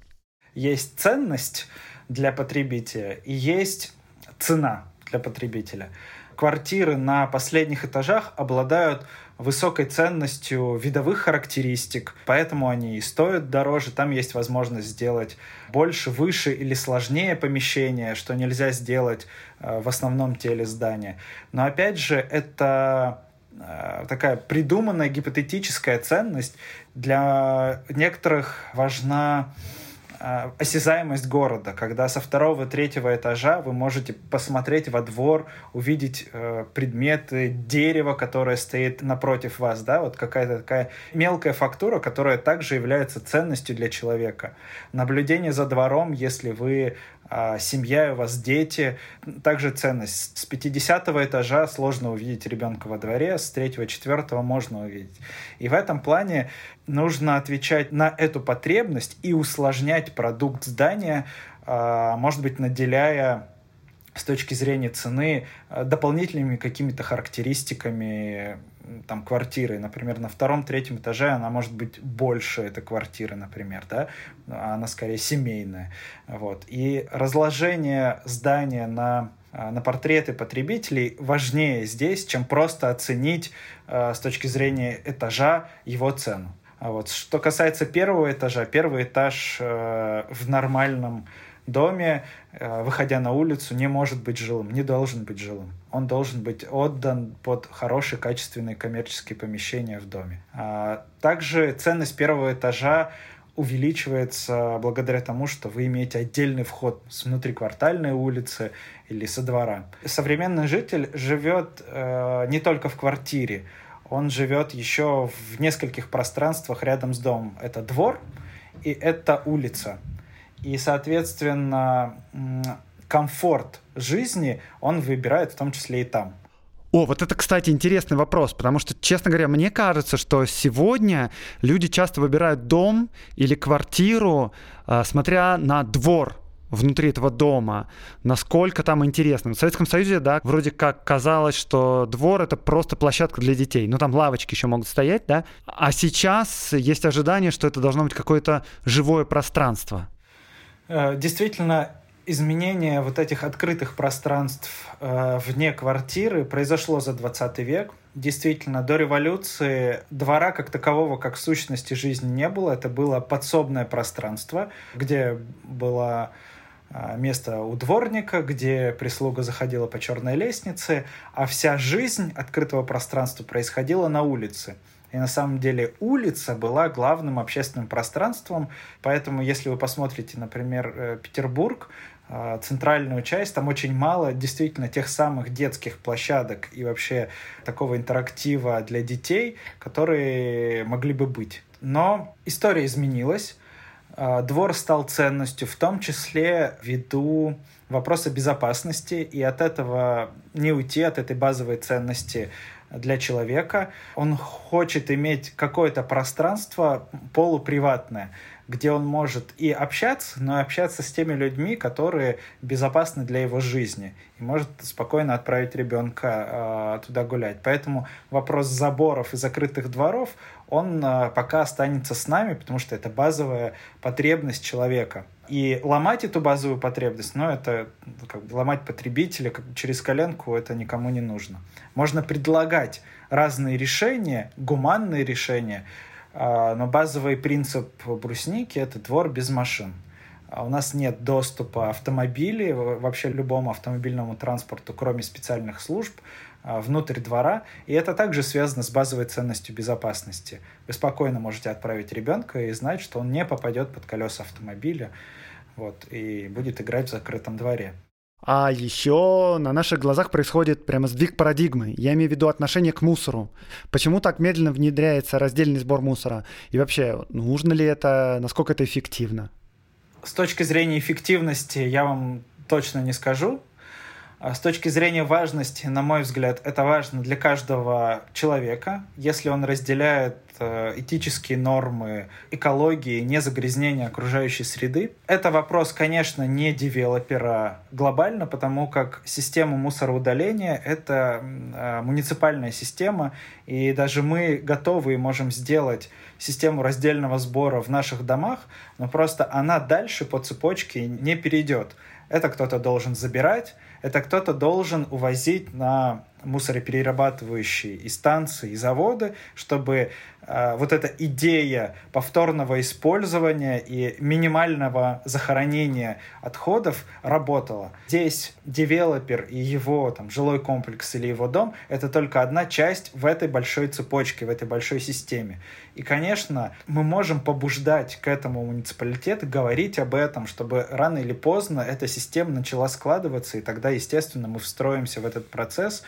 Есть ценность, для потребителя и есть цена для потребителя. Квартиры на последних этажах обладают высокой ценностью видовых характеристик, поэтому они и стоят дороже. Там есть возможность сделать больше, выше или сложнее помещение, что нельзя сделать э, в основном теле здания. Но опять же, это э, такая придуманная гипотетическая ценность. Для некоторых важна осязаемость города, когда со второго, третьего этажа вы можете посмотреть во двор, увидеть э, предметы, дерево, которое стоит напротив вас, да, вот какая-то такая мелкая фактура, которая также является ценностью для человека. Наблюдение за двором, если вы а, семья, у вас дети. Также ценность. С 50 этажа сложно увидеть ребенка во дворе, с 3-4 можно увидеть. И в этом плане нужно отвечать на эту потребность и усложнять продукт здания, а, может быть, наделяя с точки зрения цены а, дополнительными какими-то характеристиками там квартиры, например, на втором-третьем этаже она может быть больше этой квартиры, например, да, она скорее семейная, вот. И разложение здания на на портреты потребителей важнее здесь, чем просто оценить э, с точки зрения этажа его цену. А вот что касается первого этажа, первый этаж э, в нормальном доме, э, выходя на улицу, не может быть жилым, не должен быть жилым. Он должен быть отдан под хорошие, качественные коммерческие помещения в доме. А также ценность первого этажа увеличивается благодаря тому, что вы имеете отдельный вход с внутриквартальной улицы или со двора. Современный житель живет э, не только в квартире, он живет еще в нескольких пространствах рядом с домом. Это двор и это улица. И, соответственно, комфорт жизни он выбирает в том числе и там. О, вот это, кстати, интересный вопрос, потому что, честно говоря, мне кажется, что сегодня люди часто выбирают дом или квартиру, а, смотря на двор внутри этого дома, насколько там интересно. В Советском Союзе, да, вроде как казалось, что двор — это просто площадка для детей. Ну, там лавочки еще могут стоять, да. А сейчас есть ожидание, что это должно быть какое-то живое пространство. Э, действительно, изменение вот этих открытых пространств э, вне квартиры произошло за 20 век. Действительно, до революции двора как такового, как сущности жизни не было. Это было подсобное пространство, где было э, место у дворника, где прислуга заходила по черной лестнице, а вся жизнь открытого пространства происходила на улице. И на самом деле улица была главным общественным пространством, поэтому если вы посмотрите, например, э, Петербург, э, центральную часть, там очень мало действительно тех самых детских площадок и вообще такого интерактива для детей, которые могли бы быть. Но история изменилась, э, двор стал ценностью, в том числе ввиду вопроса безопасности, и от этого не уйти, от этой базовой ценности для человека. Он хочет иметь какое-то пространство полуприватное, где он может и общаться, но и общаться с теми людьми, которые безопасны для его жизни, и может спокойно отправить ребенка э, туда гулять. Поэтому вопрос заборов и закрытых дворов, он э, пока останется с нами, потому что это базовая потребность человека. И ломать эту базовую потребность, ну, это как бы ломать потребителя как через коленку, это никому не нужно. Можно предлагать разные решения, гуманные решения, а, но базовый принцип брусники — это двор без машин. А у нас нет доступа автомобилей, вообще любому автомобильному транспорту, кроме специальных служб, а, внутрь двора. И это также связано с базовой ценностью безопасности. Вы спокойно можете отправить ребенка и знать, что он не попадет под колеса автомобиля вот, и будет играть в закрытом дворе. А еще на наших глазах происходит прямо сдвиг парадигмы. Я имею в виду отношение к мусору. Почему так медленно внедряется раздельный сбор мусора? И вообще, нужно ли это, насколько это эффективно? С точки зрения эффективности я вам точно не скажу. А с точки зрения важности, на мой взгляд, это важно для каждого человека. Если он разделяет этические нормы экологии, не загрязнения окружающей среды. Это вопрос, конечно, не девелопера глобально, потому как система мусороудаления — это э, муниципальная система, и даже мы готовы и можем сделать систему раздельного сбора в наших домах, но просто она дальше по цепочке не перейдет. Это кто-то должен забирать, это кто-то должен увозить на мусороперерабатывающие и станции, и заводы, чтобы э, вот эта идея повторного использования и минимального захоронения отходов работала. Здесь девелопер и его там, жилой комплекс или его дом — это только одна часть в этой большой цепочке, в этой большой системе. И, конечно, мы можем побуждать к этому муниципалитет, говорить об этом, чтобы рано или поздно эта система начала складываться, и тогда, естественно, мы встроимся в этот процесс,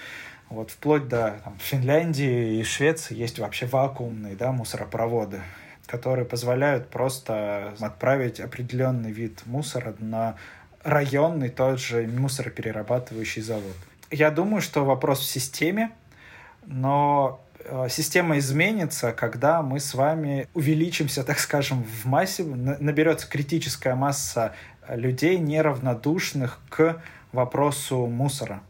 вот вплоть до там, Финляндии и Швеции есть вообще вакуумные да, мусоропроводы, которые позволяют просто отправить определенный вид мусора на районный тот же мусороперерабатывающий завод. Я думаю, что вопрос в системе, но э, система изменится, когда мы с вами увеличимся, так скажем, в массе, наберется критическая масса людей, неравнодушных к вопросу мусора.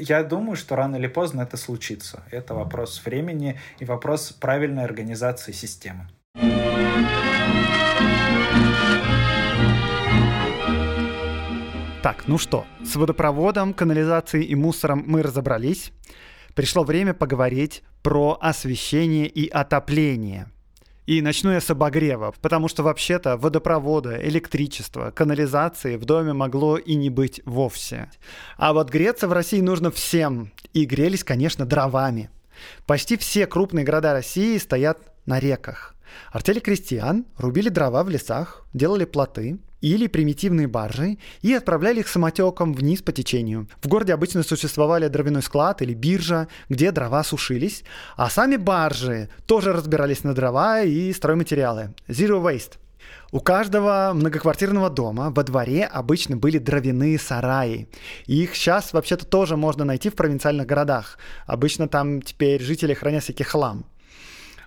Я думаю, что рано или поздно это случится. Это вопрос времени и вопрос правильной организации системы. Так, ну что, с водопроводом, канализацией и мусором мы разобрались. Пришло время поговорить про освещение и отопление – и начну я с обогрева, потому что вообще-то водопровода, электричества, канализации в доме могло и не быть вовсе. А вот греться в России нужно всем. И грелись, конечно, дровами. Почти все крупные города России стоят на реках. Артели крестьян рубили дрова в лесах, делали плоты, или примитивные баржи и отправляли их самотеком вниз по течению. В городе обычно существовали дровяной склад или биржа, где дрова сушились, а сами баржи тоже разбирались на дрова и стройматериалы. Zero waste. У каждого многоквартирного дома во дворе обычно были дровяные сараи. их сейчас вообще-то тоже можно найти в провинциальных городах. Обычно там теперь жители хранят всякий хлам.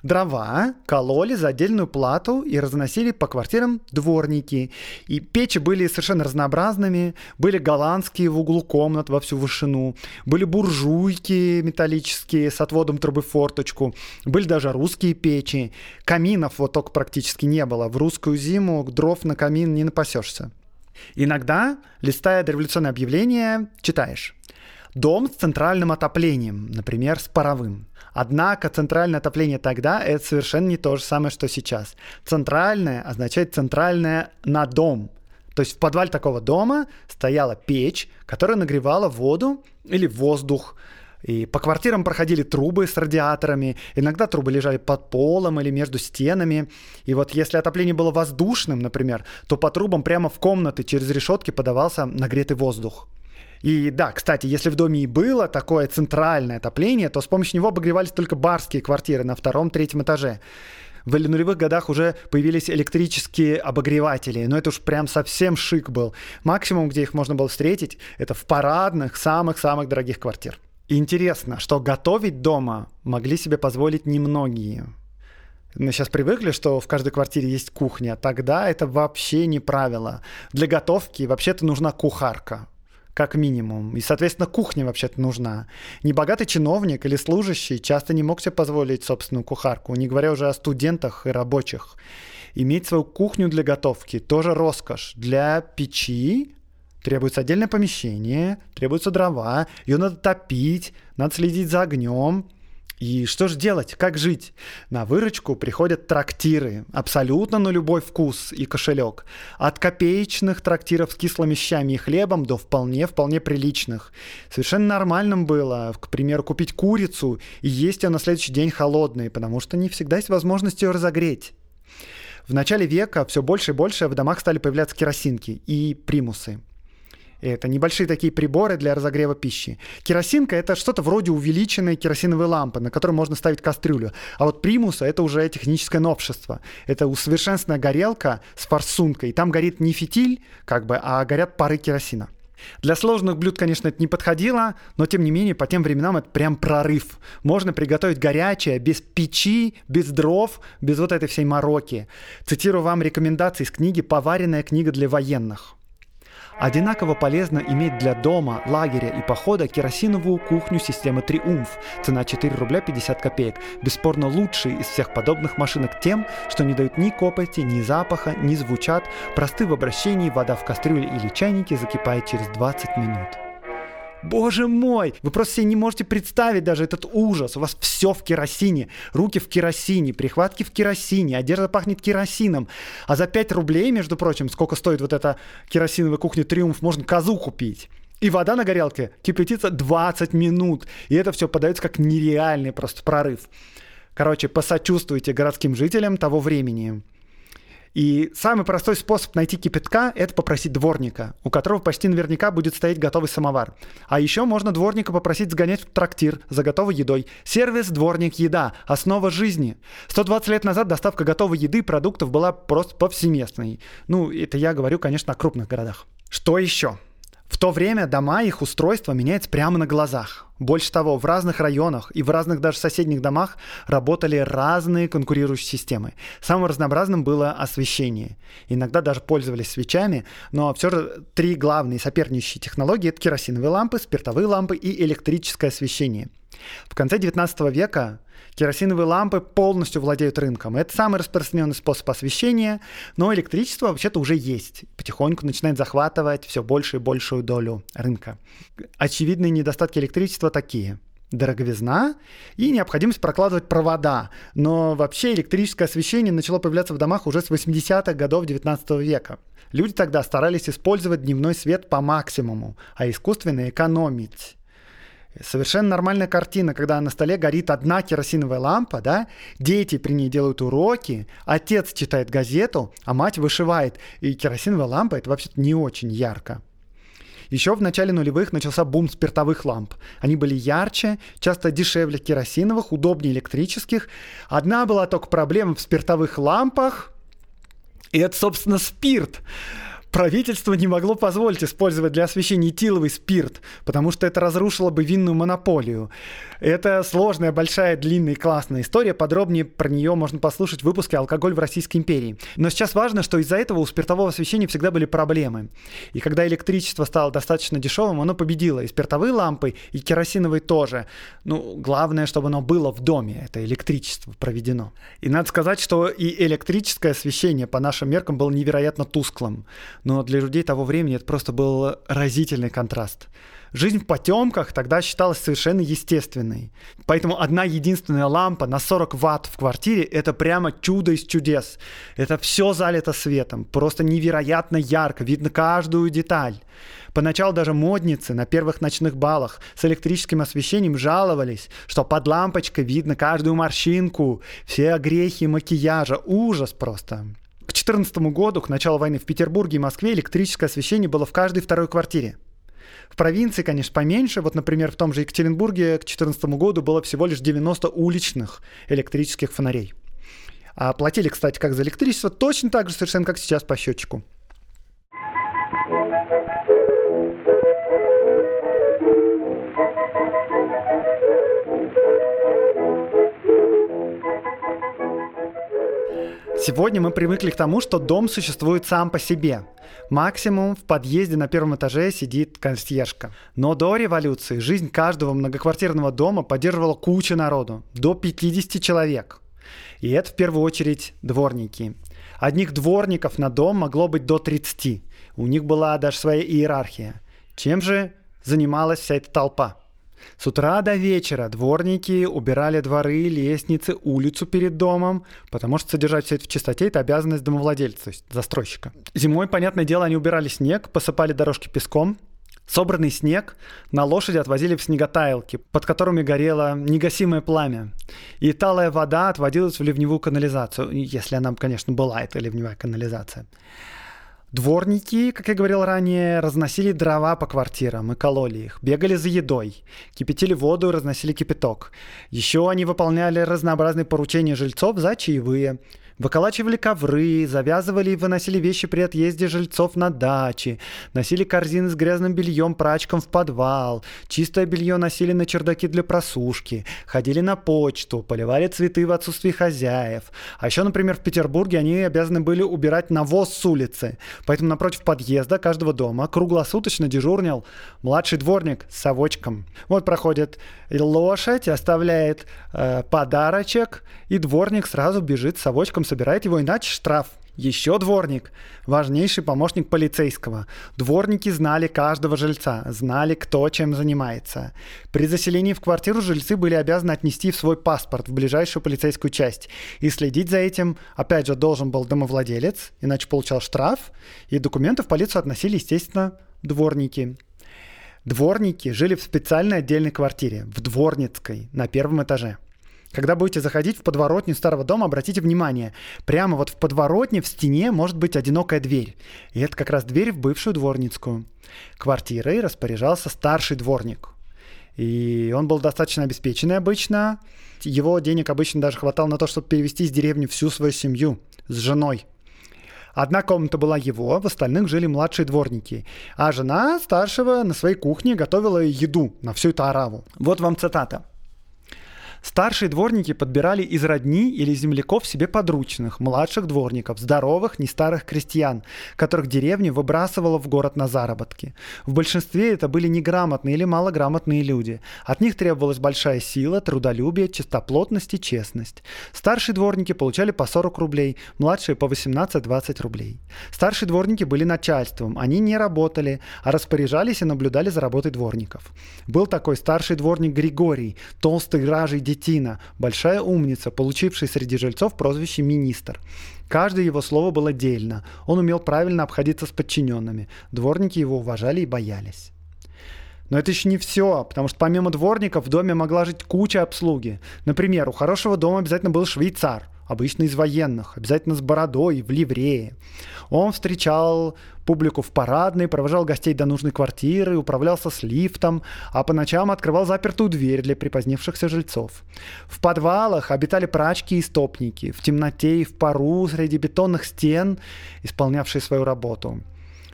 Дрова кололи за отдельную плату и разносили по квартирам дворники. И печи были совершенно разнообразными. Были голландские в углу комнат во всю вышину. Были буржуйки металлические с отводом трубы форточку. Были даже русские печи. Каминов вот только практически не было. В русскую зиму дров на камин не напасешься. Иногда, листая дореволюционное объявление, читаешь. Дом с центральным отоплением, например, с паровым. Однако центральное отопление тогда это совершенно не то же самое, что сейчас. Центральное означает центральное на дом. То есть в подвале такого дома стояла печь, которая нагревала воду или воздух. И по квартирам проходили трубы с радиаторами. Иногда трубы лежали под полом или между стенами. И вот если отопление было воздушным, например, то по трубам прямо в комнаты через решетки подавался нагретый воздух. И да, кстати, если в доме и было такое центральное отопление, то с помощью него обогревались только барские квартиры на втором-третьем этаже. В нулевых годах уже появились электрические обогреватели, но это уж прям совсем шик был. Максимум, где их можно было встретить, это в парадных, самых-самых дорогих квартир. интересно, что готовить дома могли себе позволить немногие. Мы сейчас привыкли, что в каждой квартире есть кухня. Тогда это вообще не правило. Для готовки вообще-то нужна кухарка как минимум. И, соответственно, кухня вообще-то нужна. Небогатый чиновник или служащий часто не мог себе позволить собственную кухарку, не говоря уже о студентах и рабочих. Иметь свою кухню для готовки тоже роскошь. Для печи требуется отдельное помещение, требуются дрова, ее надо топить, надо следить за огнем, и что же делать? Как жить? На выручку приходят трактиры, абсолютно на любой вкус и кошелек. От копеечных трактиров с кислыми щами и хлебом до вполне-вполне приличных. Совершенно нормальным было, к примеру, купить курицу и есть ее на следующий день холодной, потому что не всегда есть возможность ее разогреть. В начале века все больше и больше в домах стали появляться керосинки и примусы. Это небольшие такие приборы для разогрева пищи. Керосинка — это что-то вроде увеличенной керосиновой лампы, на которой можно ставить кастрюлю. А вот примуса — это уже техническое новшество. Это усовершенствованная горелка с форсункой. И там горит не фитиль, как бы, а горят пары керосина. Для сложных блюд, конечно, это не подходило, но тем не менее по тем временам это прям прорыв. Можно приготовить горячее, без печи, без дров, без вот этой всей мороки. Цитирую вам рекомендации из книги «Поваренная книга для военных». Одинаково полезно иметь для дома, лагеря и похода керосиновую кухню системы «Триумф». Цена 4 рубля 50 копеек. Бесспорно лучший из всех подобных машинок тем, что не дают ни копоти, ни запаха, ни звучат, просты в обращении, вода в кастрюле или чайнике закипает через 20 минут. Боже мой! Вы просто себе не можете представить даже этот ужас. У вас все в керосине. Руки в керосине, прихватки в керосине, одежда пахнет керосином. А за 5 рублей, между прочим, сколько стоит вот эта керосиновая кухня «Триумф», можно козу купить. И вода на горелке кипятится 20 минут. И это все подается как нереальный просто прорыв. Короче, посочувствуйте городским жителям того времени. И самый простой способ найти кипятка – это попросить дворника, у которого почти наверняка будет стоять готовый самовар. А еще можно дворника попросить сгонять в трактир за готовой едой. Сервис «Дворник Еда» – основа жизни. 120 лет назад доставка готовой еды и продуктов была просто повсеместной. Ну, это я говорю, конечно, о крупных городах. Что еще? В то время дома, их устройство меняется прямо на глазах. Больше того, в разных районах и в разных даже соседних домах работали разные конкурирующие системы. Самым разнообразным было освещение. Иногда даже пользовались свечами, но все же три главные соперничающие технологии – это керосиновые лампы, спиртовые лампы и электрическое освещение. В конце 19 века Керосиновые лампы полностью владеют рынком. Это самый распространенный способ освещения, но электричество вообще-то уже есть. Потихоньку начинает захватывать все большую и большую долю рынка. Очевидные недостатки электричества такие дороговизна и необходимость прокладывать провода. Но вообще электрическое освещение начало появляться в домах уже с 80-х годов 19 века. Люди тогда старались использовать дневной свет по максимуму, а искусственно экономить. Совершенно нормальная картина, когда на столе горит одна керосиновая лампа, да, дети при ней делают уроки, отец читает газету, а мать вышивает. И керосиновая лампа это вообще-то не очень ярко. Еще в начале нулевых начался бум спиртовых ламп. Они были ярче, часто дешевле керосиновых, удобнее электрических. Одна была только проблема в спиртовых лампах, и это, собственно, спирт правительство не могло позволить использовать для освещения этиловый спирт, потому что это разрушило бы винную монополию. Это сложная, большая, длинная и классная история. Подробнее про нее можно послушать в выпуске «Алкоголь в Российской империи». Но сейчас важно, что из-за этого у спиртового освещения всегда были проблемы. И когда электричество стало достаточно дешевым, оно победило. И спиртовые лампы, и керосиновые тоже. Ну, главное, чтобы оно было в доме, это электричество проведено. И надо сказать, что и электрическое освещение по нашим меркам было невероятно тусклым но для людей того времени это просто был разительный контраст. Жизнь в потемках тогда считалась совершенно естественной. Поэтому одна единственная лампа на 40 ватт в квартире – это прямо чудо из чудес. Это все залито светом, просто невероятно ярко, видно каждую деталь. Поначалу даже модницы на первых ночных балах с электрическим освещением жаловались, что под лампочкой видно каждую морщинку, все огрехи макияжа. Ужас просто. К 2014 году, к началу войны в Петербурге и Москве электрическое освещение было в каждой второй квартире. В провинции, конечно, поменьше. Вот, например, в том же Екатеринбурге к 2014 году было всего лишь 90 уличных электрических фонарей. А платили, кстати, как за электричество, точно так же совершенно, как сейчас по счетчику. Сегодня мы привыкли к тому, что дом существует сам по себе. Максимум в подъезде на первом этаже сидит консьержка. Но до революции жизнь каждого многоквартирного дома поддерживала куча народу, до 50 человек. И это в первую очередь дворники. Одних дворников на дом могло быть до 30. У них была даже своя иерархия. Чем же занималась вся эта толпа? С утра до вечера дворники убирали дворы, лестницы, улицу перед домом, потому что содержать все это в чистоте – это обязанность домовладельца, то есть застройщика. Зимой, понятное дело, они убирали снег, посыпали дорожки песком, Собранный снег на лошади отвозили в снеготаилки, под которыми горело негасимое пламя. И талая вода отводилась в ливневую канализацию, если она, конечно, была, эта ливневая канализация. Дворники, как я говорил ранее, разносили дрова по квартирам и кололи их, бегали за едой, кипятили воду и разносили кипяток. Еще они выполняли разнообразные поручения жильцов за чаевые – Выколачивали ковры, завязывали и выносили вещи при отъезде жильцов на дачи, носили корзины с грязным бельем прачкам в подвал, чистое белье носили на чердаки для просушки, ходили на почту, поливали цветы в отсутствии хозяев. А еще, например, в Петербурге они обязаны были убирать навоз с улицы. Поэтому напротив подъезда каждого дома круглосуточно дежурнил младший дворник с совочком. Вот проходит лошадь, оставляет э, подарочек, и дворник сразу бежит с совочком собирает его, иначе штраф. Еще дворник – важнейший помощник полицейского. Дворники знали каждого жильца, знали, кто чем занимается. При заселении в квартиру жильцы были обязаны отнести в свой паспорт в ближайшую полицейскую часть. И следить за этим, опять же, должен был домовладелец, иначе получал штраф. И документы в полицию относили, естественно, дворники. Дворники жили в специальной отдельной квартире, в Дворницкой, на первом этаже – когда будете заходить в подворотню старого дома, обратите внимание, прямо вот в подворотне в стене может быть одинокая дверь. И это как раз дверь в бывшую дворницкую. Квартирой распоряжался старший дворник. И он был достаточно обеспеченный обычно. Его денег обычно даже хватало на то, чтобы перевести из деревни всю свою семью с женой. Одна комната была его, в остальных жили младшие дворники. А жена старшего на своей кухне готовила еду на всю эту араву. Вот вам цитата. Старшие дворники подбирали из родни или земляков себе подручных, младших дворников, здоровых, не старых крестьян, которых деревня выбрасывала в город на заработки. В большинстве это были неграмотные или малограмотные люди. От них требовалась большая сила, трудолюбие, чистоплотность и честность. Старшие дворники получали по 40 рублей, младшие по 18-20 рублей. Старшие дворники были начальством, они не работали, а распоряжались и наблюдали за работой дворников. Был такой старший дворник Григорий, толстый ражий детина, большая умница, получивший среди жильцов прозвище «министр». Каждое его слово было дельно. Он умел правильно обходиться с подчиненными. Дворники его уважали и боялись. Но это еще не все, потому что помимо дворников в доме могла жить куча обслуги. Например, у хорошего дома обязательно был швейцар – обычно из военных, обязательно с бородой, в ливрее. Он встречал публику в парадной, провожал гостей до нужной квартиры, управлялся с лифтом, а по ночам открывал запертую дверь для припозднившихся жильцов. В подвалах обитали прачки и стопники, в темноте и в пару среди бетонных стен, исполнявшие свою работу.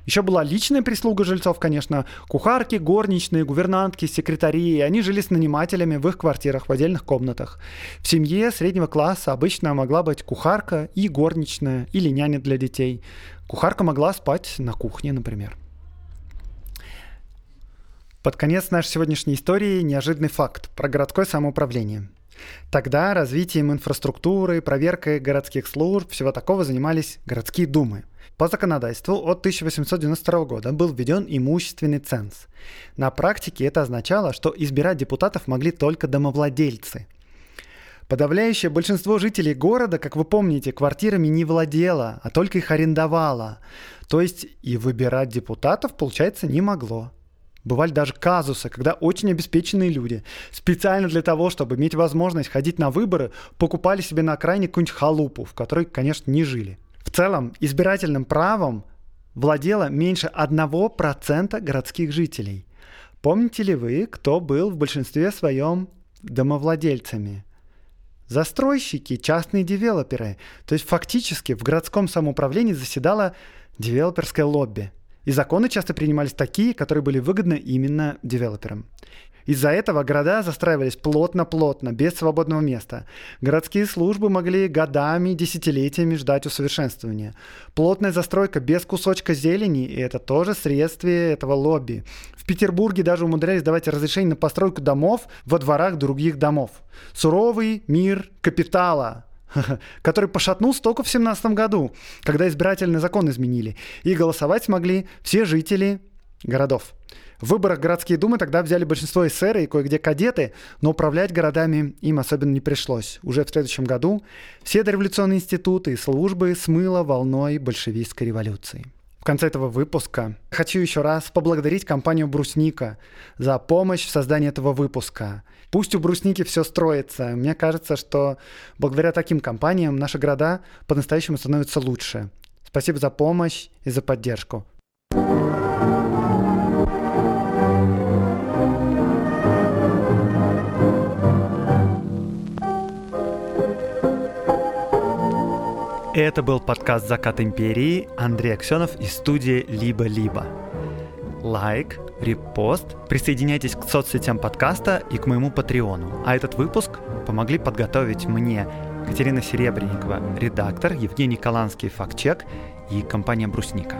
Еще была личная прислуга жильцов, конечно, кухарки, горничные, гувернантки, секретари. Они жили с нанимателями в их квартирах, в отдельных комнатах. В семье среднего класса обычно могла быть кухарка и горничная, или няня для детей. Кухарка могла спать на кухне, например. Под конец нашей сегодняшней истории неожиданный факт про городское самоуправление. Тогда развитием инфраструктуры, проверкой городских служб, всего такого занимались городские думы – по законодательству от 1892 года был введен имущественный ценз. На практике это означало, что избирать депутатов могли только домовладельцы. Подавляющее большинство жителей города, как вы помните, квартирами не владело, а только их арендовало. То есть и выбирать депутатов, получается, не могло. Бывали даже казусы, когда очень обеспеченные люди специально для того, чтобы иметь возможность ходить на выборы, покупали себе на окраине какую-нибудь халупу, в которой, конечно, не жили. В целом, избирательным правом владело меньше 1% городских жителей. Помните ли вы, кто был в большинстве своем домовладельцами? Застройщики, частные девелоперы. То есть фактически в городском самоуправлении заседало девелоперское лобби. И законы часто принимались такие, которые были выгодны именно девелоперам. Из-за этого города застраивались плотно-плотно, без свободного места. Городские службы могли годами, десятилетиями ждать усовершенствования. Плотная застройка без кусочка зелени – и это тоже средствие этого лобби. В Петербурге даже умудрялись давать разрешение на постройку домов во дворах других домов. Суровый мир капитала, <laughs> который пошатнулся только в 17 году, когда избирательный закон изменили. И голосовать смогли все жители городов. В выборах городские думы тогда взяли большинство эсеры и кое-где кадеты, но управлять городами им особенно не пришлось. Уже в следующем году все дореволюционные институты и службы смыло волной большевистской революции. В конце этого выпуска хочу еще раз поблагодарить компанию «Брусника» за помощь в создании этого выпуска. Пусть у «Брусники» все строится. Мне кажется, что благодаря таким компаниям наши города по-настоящему становятся лучше. Спасибо за помощь и за поддержку. Это был подкаст «Закат империи» Андрей Аксенов из студии «Либо-либо». Лайк, репост, присоединяйтесь к соцсетям подкаста и к моему патреону. А этот выпуск помогли подготовить мне Катерина Серебренникова, редактор, Евгений Каланский, фактчек и компания «Брусника».